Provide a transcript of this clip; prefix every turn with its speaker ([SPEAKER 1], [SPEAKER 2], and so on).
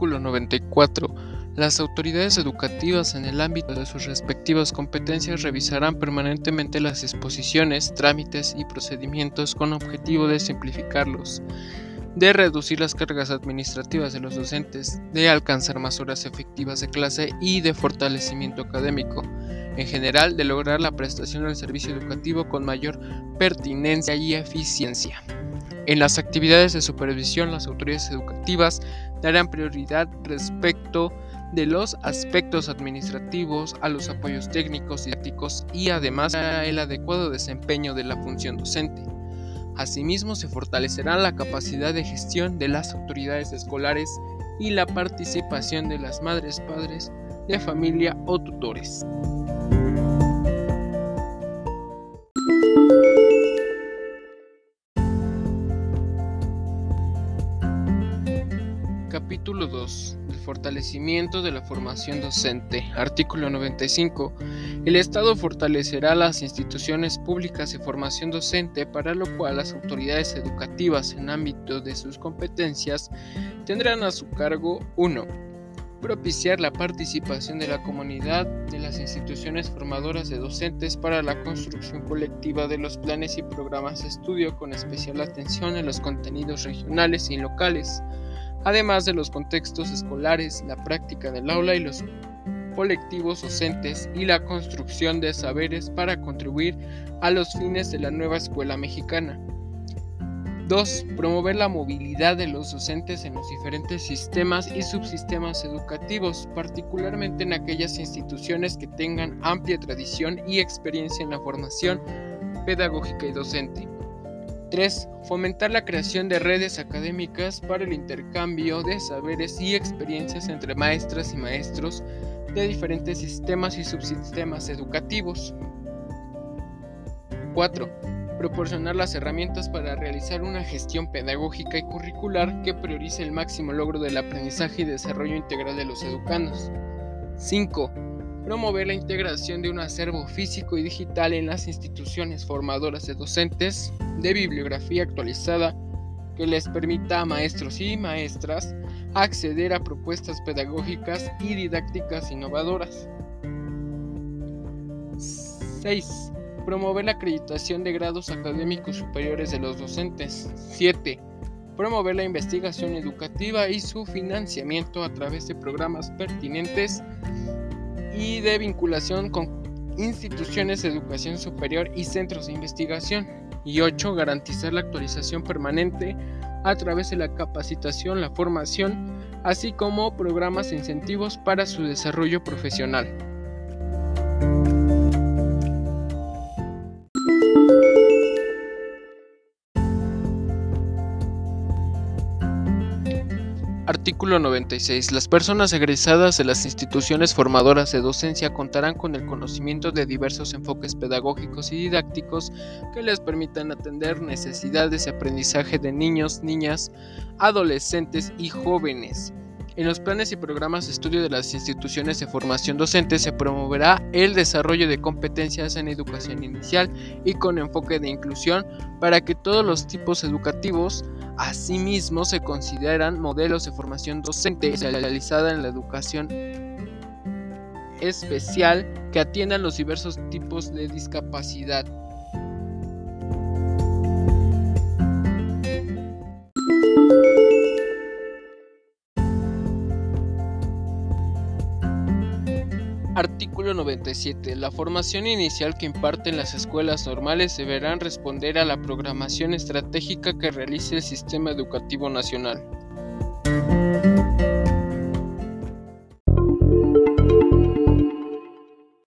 [SPEAKER 1] Artículo 94. Las autoridades educativas en el ámbito de sus respectivas competencias revisarán permanentemente las exposiciones, trámites y procedimientos con objetivo de simplificarlos, de reducir las cargas administrativas de los docentes, de alcanzar más horas efectivas de clase y de fortalecimiento académico. En general, de lograr la prestación del servicio educativo con mayor pertinencia y eficiencia. En las actividades de supervisión, las autoridades educativas darán prioridad respecto de los aspectos administrativos a los apoyos técnicos, didácticos y además el adecuado desempeño de la función docente. Asimismo, se fortalecerá la capacidad de gestión de las autoridades escolares y la participación de las madres, padres de familia o tutores. Capítulo 2. El fortalecimiento de la formación docente. Artículo 95. El Estado fortalecerá las instituciones públicas de formación docente, para lo cual las autoridades educativas en ámbito de sus competencias tendrán a su cargo 1. Propiciar la participación de la comunidad de las instituciones formadoras de docentes para la construcción colectiva de los planes y programas de estudio con especial atención a los contenidos regionales y locales además de los contextos escolares, la práctica del aula y los colectivos docentes y la construcción de saberes para contribuir a los fines de la nueva escuela mexicana. 2. Promover la movilidad de los docentes en los diferentes sistemas y subsistemas educativos, particularmente en aquellas instituciones que tengan amplia tradición y experiencia en la formación pedagógica y docente. 3. Fomentar la creación de redes académicas para el intercambio de saberes y experiencias entre maestras y maestros de diferentes sistemas y subsistemas educativos. 4. Proporcionar las herramientas para realizar una gestión pedagógica y curricular que priorice el máximo logro del aprendizaje y desarrollo integral de los educandos. 5 promover la integración de un acervo físico y digital en las instituciones formadoras de docentes, de bibliografía actualizada que les permita a maestros y maestras acceder a propuestas pedagógicas y didácticas innovadoras. 6. Promover la acreditación de grados académicos superiores de los docentes. 7. Promover la investigación educativa y su financiamiento a través de programas pertinentes y de vinculación con instituciones de educación superior y centros de investigación. Y 8. Garantizar la actualización permanente a través de la capacitación, la formación, así como programas e incentivos para su desarrollo profesional. Artículo 96. Las personas egresadas de las instituciones formadoras de docencia contarán con el conocimiento de diversos enfoques pedagógicos y didácticos que les permitan atender necesidades de aprendizaje de niños, niñas, adolescentes y jóvenes. En los planes y programas de estudio de las instituciones de formación docente se promoverá el desarrollo de competencias en educación inicial y con enfoque de inclusión para que todos los tipos educativos Asimismo, se consideran modelos de formación docente especializada en la educación especial que atiendan los diversos tipos de discapacidad. Artículo 97. La formación inicial que imparten las escuelas normales deberán responder a la programación estratégica que realice el Sistema Educativo Nacional.